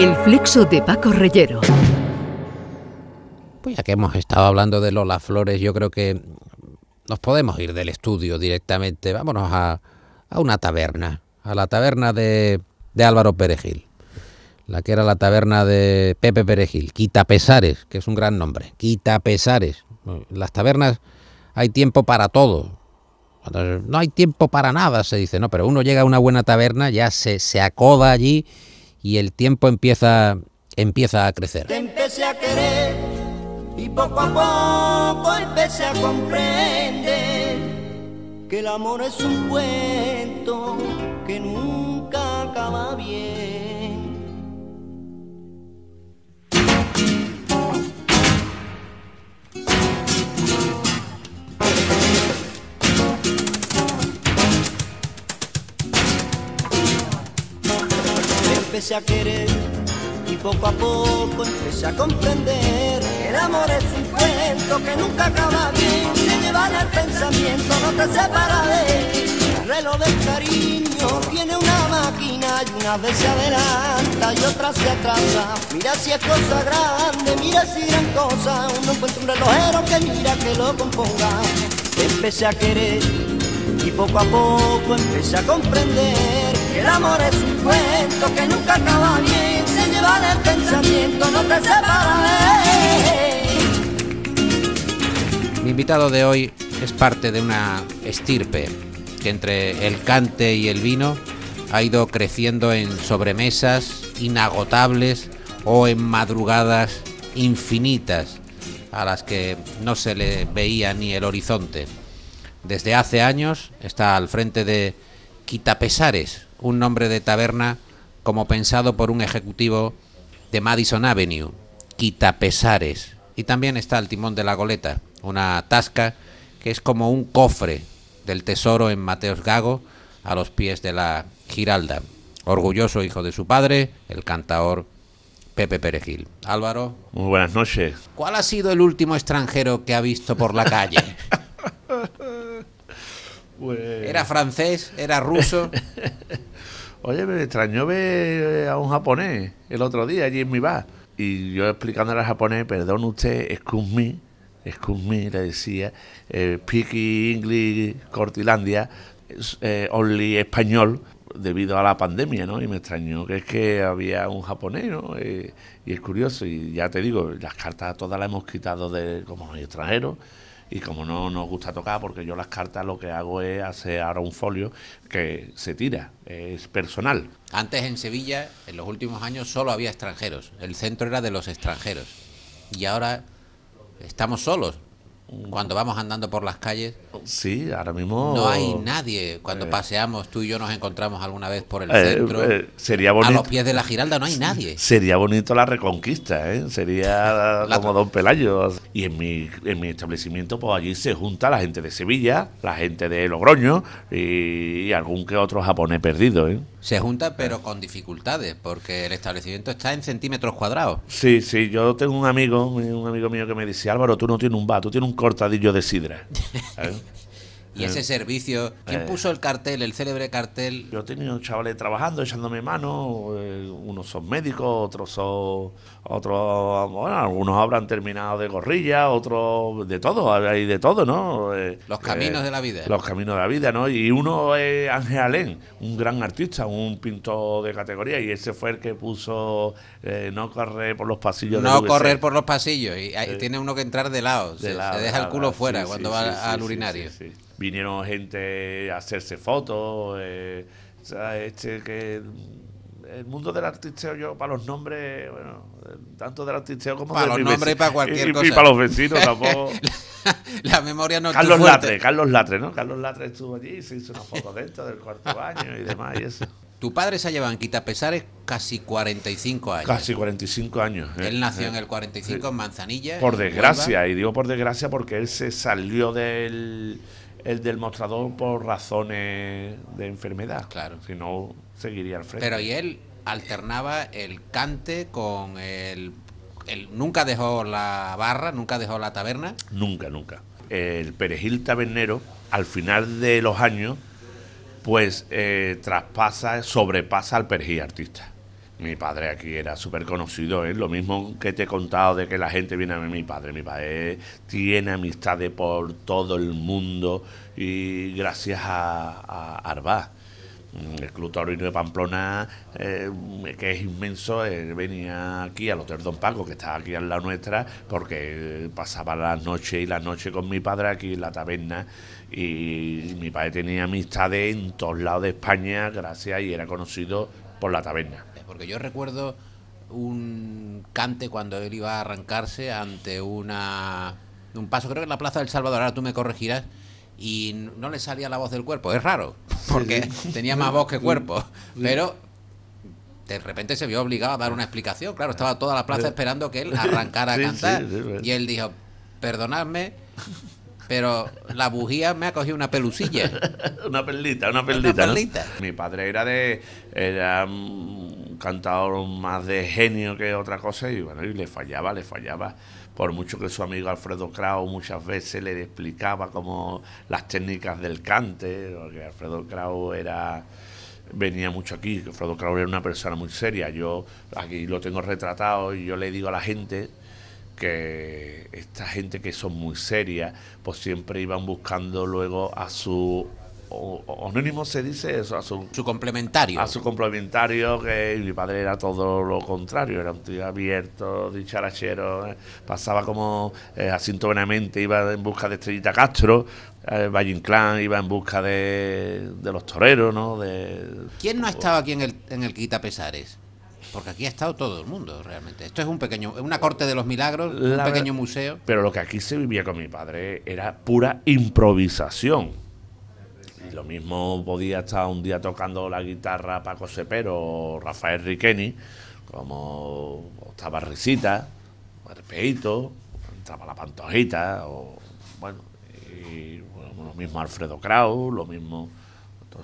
El flexo de Paco Reyero. Pues ya que hemos estado hablando de Lola Flores, yo creo que nos podemos ir del estudio directamente. Vámonos a, a una taberna, a la taberna de, de Álvaro Perejil, la que era la taberna de Pepe Perejil, Quita Pesares, que es un gran nombre, Quita Pesares. Las tabernas hay tiempo para todo. No hay tiempo para nada, se dice, no, pero uno llega a una buena taberna, ya se, se acoda allí y el tiempo empieza, empieza a crecer. Te empecé a querer y poco a poco empecé a comprender que el amor es un cuento que nunca acaba bien. Empecé a querer y poco a poco empecé a comprender que el amor es un cuento que nunca acaba bien. Se lleva en el pensamiento, no te separa de él. El reloj del cariño tiene una máquina y una vez se adelanta y otra se atrasa. Mira si es cosa grande, mira si gran cosa. Uno encuentra un relojero que mira que lo componga. Empecé a querer y poco a poco empecé a comprender que el amor es un cuento que nunca acaba bien. Se lleva pensamiento, no te. Mi invitado de hoy es parte de una estirpe que entre el cante y el vino ha ido creciendo en sobremesas inagotables o en madrugadas infinitas a las que no se le veía ni el horizonte. Desde hace años está al frente de Quitapesares, un nombre de taberna como pensado por un ejecutivo de Madison Avenue, Quitapesares. Y también está al timón de la goleta, una tasca que es como un cofre del tesoro en Mateos Gago a los pies de la Giralda. Orgulloso hijo de su padre, el cantaor Pepe Perejil. Álvaro, Muy buenas noches. ¿cuál ha sido el último extranjero que ha visto por la calle? Pues, ¿Era francés? ¿Era ruso? Oye, me extrañó ver a un japonés el otro día allí en mi bar. Y yo explicándole al japonés, perdón usted, excuse me, excuse me, le decía, eh, speaking English, Cortilandia, eh, only español, debido a la pandemia, ¿no? Y me extrañó que es que había un japonés, ¿no? Eh, y es curioso, y ya te digo, las cartas todas las hemos quitado de como extranjeros, y como no nos gusta tocar, porque yo las cartas lo que hago es hacer ahora un folio que se tira, es personal. Antes en Sevilla, en los últimos años, solo había extranjeros. El centro era de los extranjeros. Y ahora estamos solos. Cuando vamos andando por las calles, Sí, ahora mismo... no hay nadie. Cuando paseamos, tú y yo nos encontramos alguna vez por el Eh, centro. eh, sería A bonito. los pies de la Giralda no hay nadie. Sería bonito la reconquista, ¿eh? Sería como Don Pelayo. Y en mi, en mi establecimiento, pues allí se junta la gente de Sevilla, la gente de Logroño y, y algún que otro japonés perdido, ¿eh? Se juntan, pero con dificultades, porque el establecimiento está en centímetros cuadrados. Sí, sí, yo tengo un amigo, un amigo mío que me dice, Álvaro, tú no tienes un bar, tú tienes un cortadillo de sidra. Y ese servicio. ¿Quién Eh. puso el cartel, el célebre cartel? Yo he tenido chavales trabajando, echándome mano, eh, unos son médicos, otros son, otros, bueno, algunos habrán terminado de gorrilla, otros de todo, hay de todo, ¿no? Eh, Los caminos eh, de la vida. Los caminos de la vida, ¿no? Y uno es Ángel Alén, un gran artista, un pintor de categoría, y ese fue el que puso eh, no correr por los pasillos No correr por los pasillos. Y ahí tiene uno que entrar de lado. De se, lado, se de deja el lado, culo fuera sí, cuando sí, va sí, al sí, urinario. Vinieron gente a hacerse fotos. eh, o sea, este que. El mundo del artisteo, yo para los nombres, bueno, tanto del artisteo como Para de los nombres y para cualquier y- y cosa. para los vecinos tampoco. la memoria no Carlos. Latre, Carlos Latre, ¿no? Carlos Latre estuvo allí, se hizo una foto dentro del cuarto baño y demás y eso. Tu padre se ha llevado en Quitapesares casi 45 años. Casi 45 años. ¿eh? Él nació en el 45 en Manzanilla. Por desgracia, y digo por desgracia porque él se salió del, el del mostrador por razones de enfermedad. Claro. Si no, seguiría al frente. Pero y él alternaba el cante con el, el- Nunca dejó la barra, nunca dejó la taberna. Nunca, nunca. El perejil tabernero, al final de los años, pues eh, traspasa, sobrepasa al perejil artista. Mi padre aquí era súper conocido, ¿eh? lo mismo que te he contado de que la gente viene a ver mi padre. Mi padre tiene amistades por todo el mundo y gracias a, a. Mm, El Club Taurino de Pamplona, eh, que es inmenso, eh, venía aquí al Hotel Don Paco, que está aquí al lado nuestra, porque pasaba las noches y las noches con mi padre aquí en la taberna. Y mi padre tenía amistades en todos lados de España, gracias, y era conocido por la taberna. Porque yo recuerdo un cante cuando él iba a arrancarse ante una un paso, creo que en la Plaza del Salvador, ahora tú me corregirás, y no le salía la voz del cuerpo. Es raro, porque tenía más voz que cuerpo, pero de repente se vio obligado a dar una explicación. Claro, estaba toda la plaza esperando que él arrancara a Sí, sí, cantar. sí, sí. Y él dijo, perdonadme, pero la bujía me ha cogido una pelusilla. una perlita, una perlita. ¿no? perlita. Mi padre era de era un cantador más de genio que otra cosa y bueno, y le fallaba, le fallaba. Por mucho que su amigo Alfredo Krau muchas veces le explicaba como las técnicas del cante, porque Alfredo Krau era venía mucho aquí, que Alfredo Krau era una persona muy seria. Yo aquí lo tengo retratado y yo le digo a la gente que esta gente que son muy serias, pues siempre iban buscando luego a su o- anónimo se dice eso, a su Su complementario. a su complementario, que mi padre era todo lo contrario, era un tío abierto, dicharachero, eh, pasaba como eh, Jacinto iba en busca de Estrellita Castro, eh, Valle Inclán iba en busca de, de los toreros, ¿no? De, ¿Quién no ha estado aquí en el, en el Quita Pesares? Porque aquí ha estado todo el mundo, realmente. Esto es un pequeño, una corte de los milagros, un pequeño museo. Pero lo que aquí se vivía con mi padre era pura improvisación. Y lo mismo podía estar un día tocando la guitarra Paco Cepero o Rafael Riqueni, como estaba Risita, o el Peito, entraba la Pantojita, o bueno, y bueno, lo mismo Alfredo Krau, lo mismo.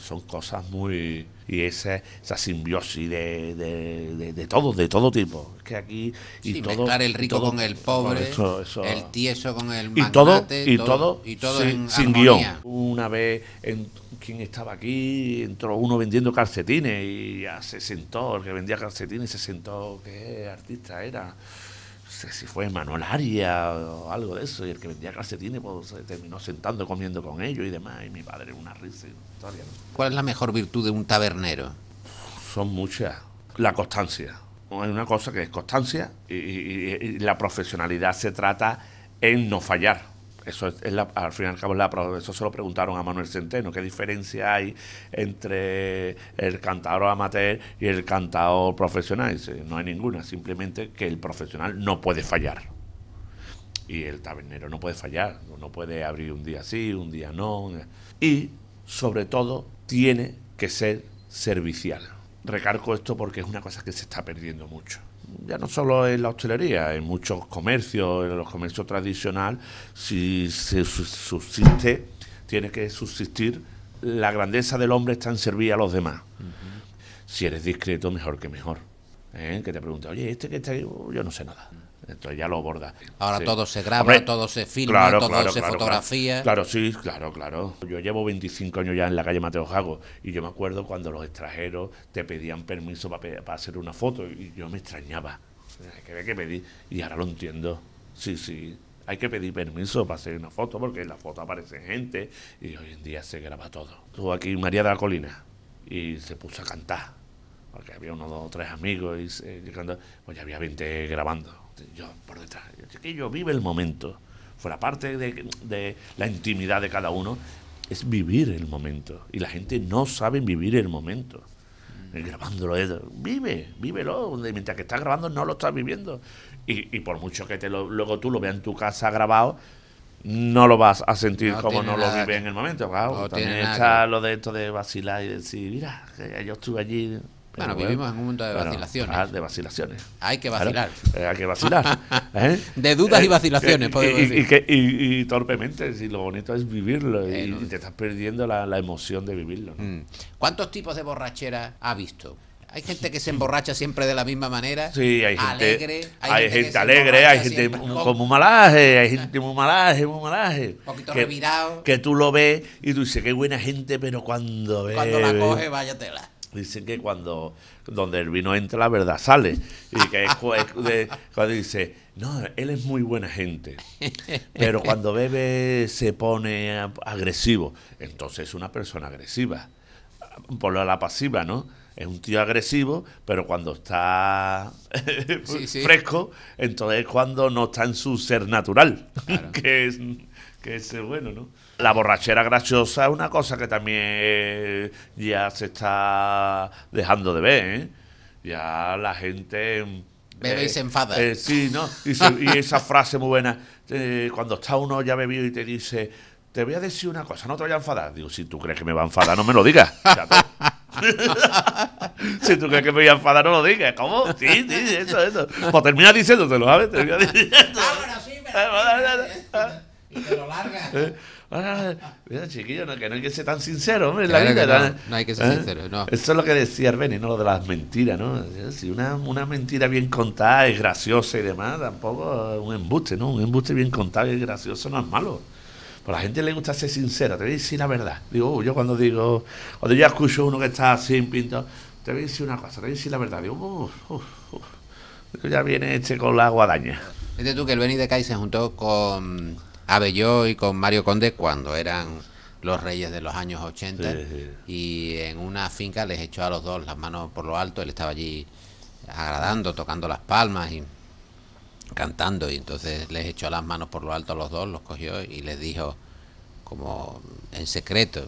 Son cosas muy. Y esa, esa simbiosis de, de, de, de todo, de todo tipo. Es que aquí. Y Sí, todo, mezclar el rico todo- con el pobre, eso- eso- el tieso con el y todo magnate, y todo, y todo sin, en sin guion una vez en, quien estaba aquí entró uno vendiendo calcetines y ya se sentó el que vendía calcetines se sentó qué artista era sé si fue Manuel Arias o algo de eso y el que vendía calcetines pues se terminó sentando comiendo con ellos y demás y mi padre una risa y historia ¿no? ¿Cuál es la mejor virtud de un tabernero? son muchas. La constancia. Hay una cosa que es constancia y, y- y la profesionalidad se trata en no fallar. Eso es, es la- al fin y al cabo la eso se lo preguntaron a Manuel Centeno, qué diferencia hay entre el cantador amateur y el cantador profesional. No hay ninguna, simplemente que el profesional no puede fallar. Y el tabernero no puede fallar, no puede abrir un día sí, un día no. Y, sobre todo, tiene que ser servicial. Recargo esto porque es una cosa que se está perdiendo mucho. Ya no solo en la hostelería, en muchos comercios, en los comercios tradicionales, si se su- subsiste, tiene que subsistir, la grandeza del hombre está en servir a los demás. Si eres discreto, mejor que mejor. ¿Eh? Que te pregunte, oye, este que está ahí, yo no sé nada. Entonces ya lo aborda. Ahora Sí. todo se graba, Hombre, todo se filma, todo se fotografía. Claro, sí, claro, claro. Yo llevo 25 años ya en la calle Mateo Jago y yo me acuerdo cuando los extranjeros te pedían permiso para, hacer una foto y yo me extrañaba. Hay que pedir. Y ahora lo entiendo. Sí, sí. Hay que pedir permiso para hacer una foto porque en la foto aparece gente y hoy en día se graba todo. Estuvo aquí María de la Colina y se puso a cantar porque había unos dos o tres amigos y se- y cuando- pues ya había 20 grabando. Yo por detrás, yo, vive el momento. Fuera parte de, de la intimidad de cada uno, es vivir el momento. Y la gente no sabe vivir el momento. Eh, Grabándolo, eh, vive, vívelo. Mientras que estás grabando, no lo estás viviendo. Y, y por mucho que te lo- luego tú lo veas en tu casa grabado, no lo vas a sentir No como no lo vive que- en el momento. Claro, no también está que- lo de esto de vacilar y decir, mira, yo estuve allí. Bueno, vivimos en un mundo de claro, vacilaciones. ah, de vacilaciones. Hay que vacilar. eh, hay que vacilar. ¿eh? De dudas y Eh, vacilaciones, eh, podemos y, decir. y que- y- y torpemente, si lo bonito es vivirlo y, Eh, no. y te estás perdiendo la, la emoción de vivirlo. ¿no? Mm. ¿Cuántos tipos de borrachera ha visto? Hay gente que se emborracha siempre de la misma manera. Sí, hay gente, alegre. hay gente, que se alegre, hay gente con- muy malaje, hay gente muy malaje, muy malaje. poquito que, revirado. que tú lo ves y tú dices, qué buena gente, pero cuando. Cuando la coge, vaya tela. Dicen que cuando donde el vino entra la verdad sale. Y que es, cu- es de- cuando dice no él es muy buena gente pero cuando bebe se pone agresivo. Entonces es una persona agresiva. Por lo de la pasiva no es un tío agresivo pero cuando está Sí, sí. fresco entonces es cuando no está en su ser natural que es que es bueno no la borrachera graciosa es una cosa que también eh, ya se está dejando de ver, ¿eh? Ya la gente... mm, Bebe y se enfada. eh, sí, ¿no? Y, se- y esa frase muy buena, eh, cuando está uno ya bebido y te dice, te voy a decir una cosa, no te voy a enfadar. Digo, si tú crees que me va a enfadar, no me lo digas. si tú crees que me voy a enfadar, no lo digas. ¿Cómo? Sí, sí, eso, eso. Pues termina diciéndotelo, ¿sabes? Termina diciendo. Y te lo larga. Eh, ahora, mira, chiquillo, no, que no hay que ser tan sincero, hombre, en la vida. que no, hay que ser ¿Eh? sincero, no. Eso es lo que decía Arbeni, ¿no? Lo de las mentiras, ¿no? Si una, una mentira bien contada es graciosa y demás, tampoco es un embuste, ¿no? Un embuste bien contado y gracioso no es malo. Pues a la gente le gusta ser sincera, te voy a decir la verdad. Digo, yo cuando digo, cuando yo escucho a uno que está así en pinto, te voy a decir una cosa, te voy a decir la verdad. Digo, uh, uh, uh. ya viene este con la guadaña. Fíjate tú que el Beni de Cai se juntó con Abelló y con Mario Conde cuando eran los reyes de los años 80 Sí, sí. y en una finca les echó a los dos las manos por lo alto, él estaba allí agradando, tocando las palmas y cantando y entonces les echó las manos por lo alto a los dos, los cogió y les dijo como en secreto,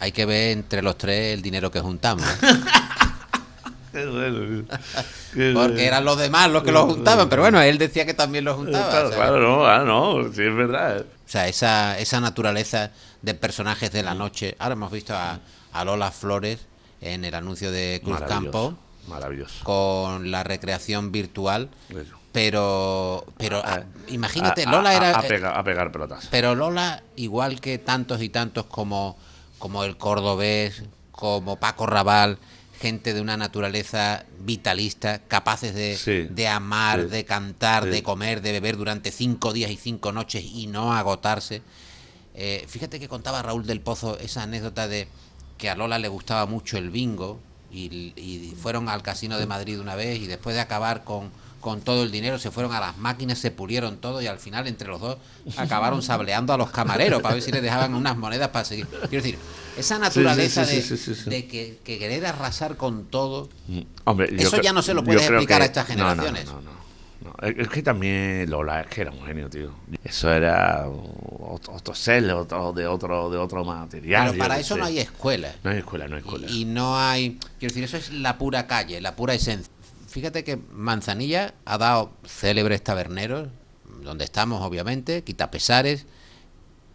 hay que ver entre los tres el dinero que juntamos. ¿eh?". Qué bueno. Qué Porque eran los demás los que lo juntaban, pero bueno, él decía que también lo juntaba. Claro, claro, no, ah, no, sí es verdad. O sea, esa, esa naturaleza de personajes de la noche. Ahora hemos visto a, a Lola Flores en el anuncio de Cruz Campo Maravilloso. Con la recreación virtual. Eso. Pero, pero ah, imagínate, A- a- Lola era. A, pegar, a pegar pelotas. Pero Lola, igual que tantos y tantos como, como el cordobés, como Paco Raval, gente de una naturaleza vitalista, capaces de, Sí, de amar, sí, de cantar, sí. de comer, de beber durante cinco días y cinco noches y no agotarse. Eh, fíjate que contaba Raúl del Pozo esa anécdota de que a Lola le gustaba mucho el bingo y, y fueron al Casino de Madrid una vez y después de acabar con, con todo el dinero se fueron a las máquinas, se pulieron todo y al final entre los dos acabaron sableando a los camareros para ver si les dejaban unas monedas para seguir. Quiero decir, esa naturaleza sí, de, sí, sí, sí. de que, que querer arrasar con todo, Mm, Hombre, Eso ya no se lo puedes creo explicar que- a estas generaciones. No, no, no, no. Es que también Lola es que era un genio, tío. Eso era otro, otro ser, otro, de otro, de otro material. pero para eso sé. no hay escuela. No hay escuela, no hay escuela. Y, y no hay. Quiero decir, eso es la pura calle, la pura esencia. Fíjate que Manzanilla ha dado célebres taberneros, donde estamos, obviamente, quitapesares.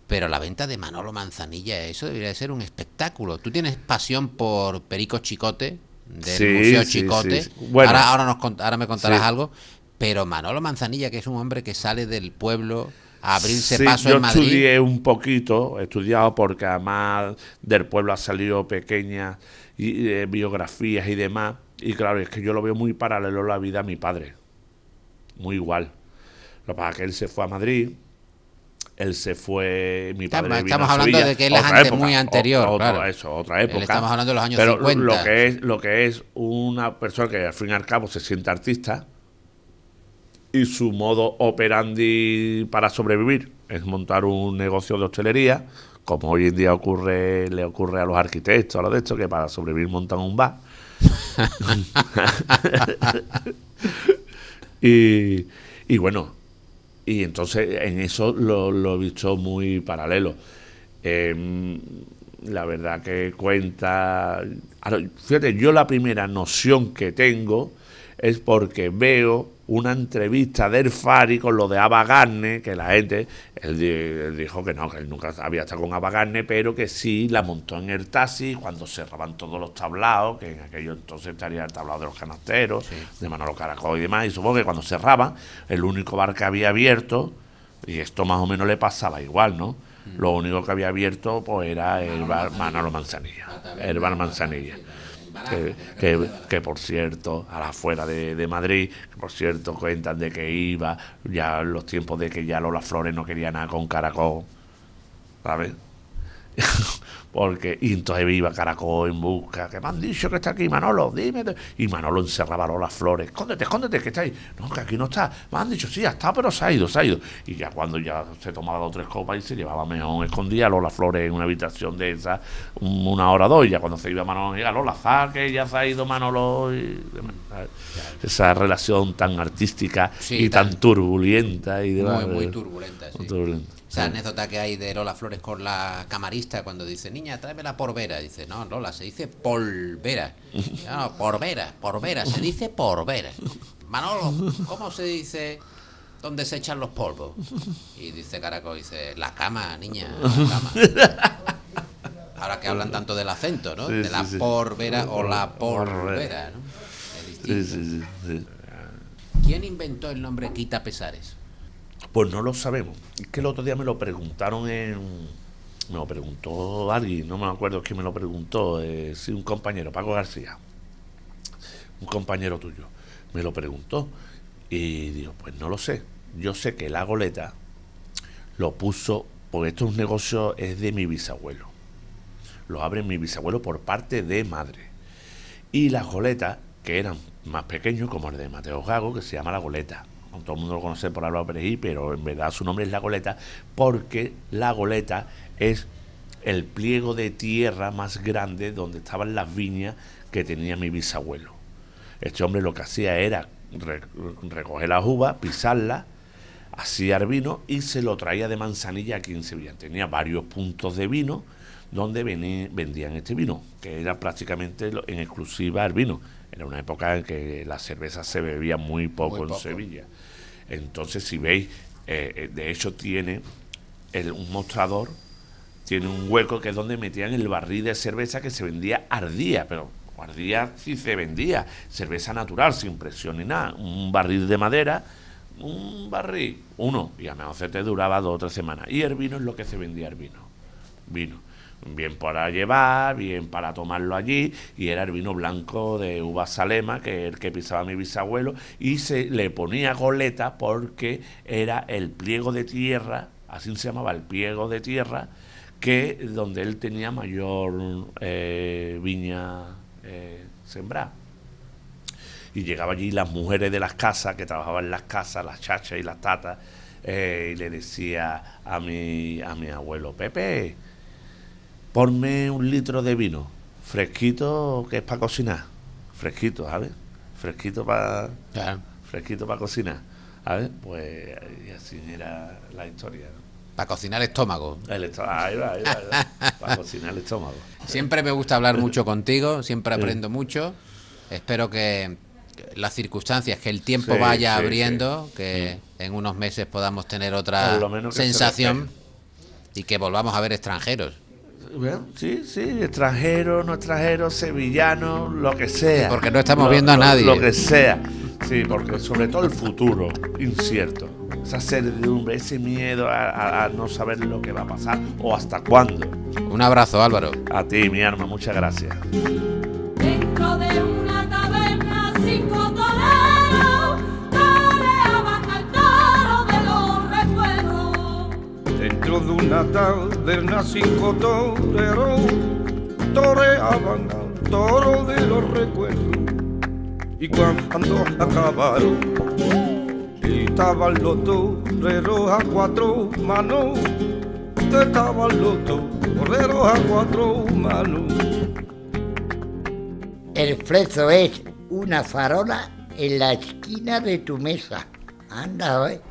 Pero la venta de Manolo Manzanilla, eso debería de ser un espectáculo. Tú tienes pasión por Perico Chicote, del Sí, Museo sí, Chicote. sí. Bueno. ahora, ahora, nos, ahora me contarás algo. Pero Manolo Manzanilla, que es un hombre que sale del pueblo a abrirse Sí, paso yo en Madrid. estudié un poquito, he estudiado porque además del pueblo ha salido pequeñas y, eh, biografías y demás. Y claro, es que yo lo veo muy paralelo a la vida de mi padre. Muy igual. Lo que pasa es que él se fue a Madrid. Él se fue. Mi Estamos- padre estamos a hablando Sevilla, de que él es ante- muy anterior, otra- claro. eso, otra Él época. estamos hablando de los años Pero 50. Lo que, es, lo que es una persona que al fin y al cabo se siente artista y su modo operandi para sobrevivir es montar un negocio de hostelería, como hoy en día ocurre le ocurre a los arquitectos, a los de estos, que para sobrevivir montan un bar. y, y bueno, y entonces en eso lo, lo he visto muy paralelo. Em, la verdad que cuenta. Fíjate, yo la primera noción que tengo es porque veo una entrevista del Fari con lo de Ava Gardner, que la gente, él, di- él dijo que no, que él nunca había estado con Ava Gardner, pero que sí la montó en el taxi cuando cerraban todos los tablados, que en aquello entonces estaría el tablado de los canasteros, de Manolo Caracol y demás, y supongo que cuando cerraban, el único bar que había abierto, y esto más o menos le pasaba igual, ¿no? Lo único que había abierto pues era el bar Manolo Manzanilla, el bar Manzanilla. Que, que, que, por cierto, a la afuera de, de Madrid, que por cierto cuentan de que iba ya los tiempos de que ya Lola Flores no quería nada con Caracol, ¿sabes? Porque, y entonces iba Caracol en busca, que me han dicho que está aquí, Manolo, dime. Y Manolo encerraba las flores, escóndete, escóndete, que está ahí. No, que aquí no está. Me han dicho, sí, ya está, pero se ha ido, se ha ido. Y ya cuando ya se tomaba dos o tres copas y se llevaba mejor, escondía Lola Flores en una habitación de esa, una hora o dos, y ya cuando se iba Manolo, llega Lola, saque, ya se ha ido Manolo. esa relación tan artística y tan, turbulenta y Muy, muy turbulenta, sí. turbulenta. Esa anécdota que hay de Lola Flores con la camarista cuando dice, niña, tráeme la porvera. Dice, no, Lola, se dice polvera. No, porvera, porvera, se dice porvera. Manolo, ¿cómo se dice dónde se echan los polvos? Y dice Caracol, dice, la cama, niña, la cama. Ahora que hablan tanto del acento, ¿no? de la porvera o la porvera, ¿no? Es ¿Quién inventó el nombre Quita Pesares? Pues no lo sabemos. Es que el otro día me lo preguntaron en. Me lo preguntó alguien, no me acuerdo quién me lo preguntó. Eh, sí, un compañero, Paco García. Un compañero tuyo. Me lo preguntó. Y digo, pues no lo sé. Yo sé que la goleta lo puso, porque esto es un negocio, es de mi bisabuelo. Lo abre mi bisabuelo por parte de madre. Y las goletas, que eran más pequeños, como el de Mateo Gago, que se llama la goleta todo el mundo lo conoce por Álvaro Perejil, pero en verdad su nombre es La Goleta, porque La Goleta es el pliego de tierra más grande donde estaban las viñas que tenía mi bisabuelo. Este hombre lo que hacía era recoger las uvas, pisarlas, hacía el vino y se lo traía de manzanilla aquí en Sevilla. Tenía varios puntos de vino donde vendían este vino, que era prácticamente en exclusiva el vino. Era una época en que la cerveza se bebía muy poco, en Sevilla. Entonces, si veis, eh, eh, de hecho tiene un mostrador, tiene un hueco que es donde metían el barril de cerveza que se vendía ardía, pero ardía sí se vendía, cerveza natural, sin presión ni nada, un barril de madera, un barril, uno, y a menos se te duraba dos o tres semanas. Y el vino es lo que se vendía el vino, vino bien para llevar, bien para tomarlo allí, y era el vino blanco de uva salema, que es el que pisaba mi bisabuelo, y se le ponía goleta porque era el pliego de tierra, así se llamaba el pliego de tierra, que donde él tenía mayor eh, viña eh, sembrada. Y llegaba allí las mujeres de las casas, que trabajaban en las casas, las chachas y las tatas, eh, y le decía a mi, a mi abuelo, Pepe, ponme un litro de vino, fresquito que es para cocinar, fresquito, ¿sabes? Fresquito para fresquito para cocinar, ¿sabes? Pues y así era la historia. Para cocinar el estómago. El estómago, ahí va, ahí va, para cocinar el estómago. Siempre me gusta hablar mucho contigo, siempre aprendo mucho. Espero que las circunstancias, que el tiempo vaya abriendo, que en unos meses podamos tener otra sensación y que volvamos a ver extranjeros sí, sí, extranjero, no extranjero, sevillano, lo que sea. porque no estamos viendo a nadie. Lo, que sea. Sí, porque sobre todo el futuro, incierto. Esa certidumbre, ese miedo a, no saber lo que va a pasar o hasta cuándo. Un abrazo, Álvaro. A ti, mi arma, muchas gracias. De una taberna cinco toreros toreaban al toro de los recuerdos. Y cuando acabaron, estaban los toreros a cuatro manos, estaban los toreros a cuatro manos. El flezo es una farola en la esquina de tu mesa. Anda, ¿eh?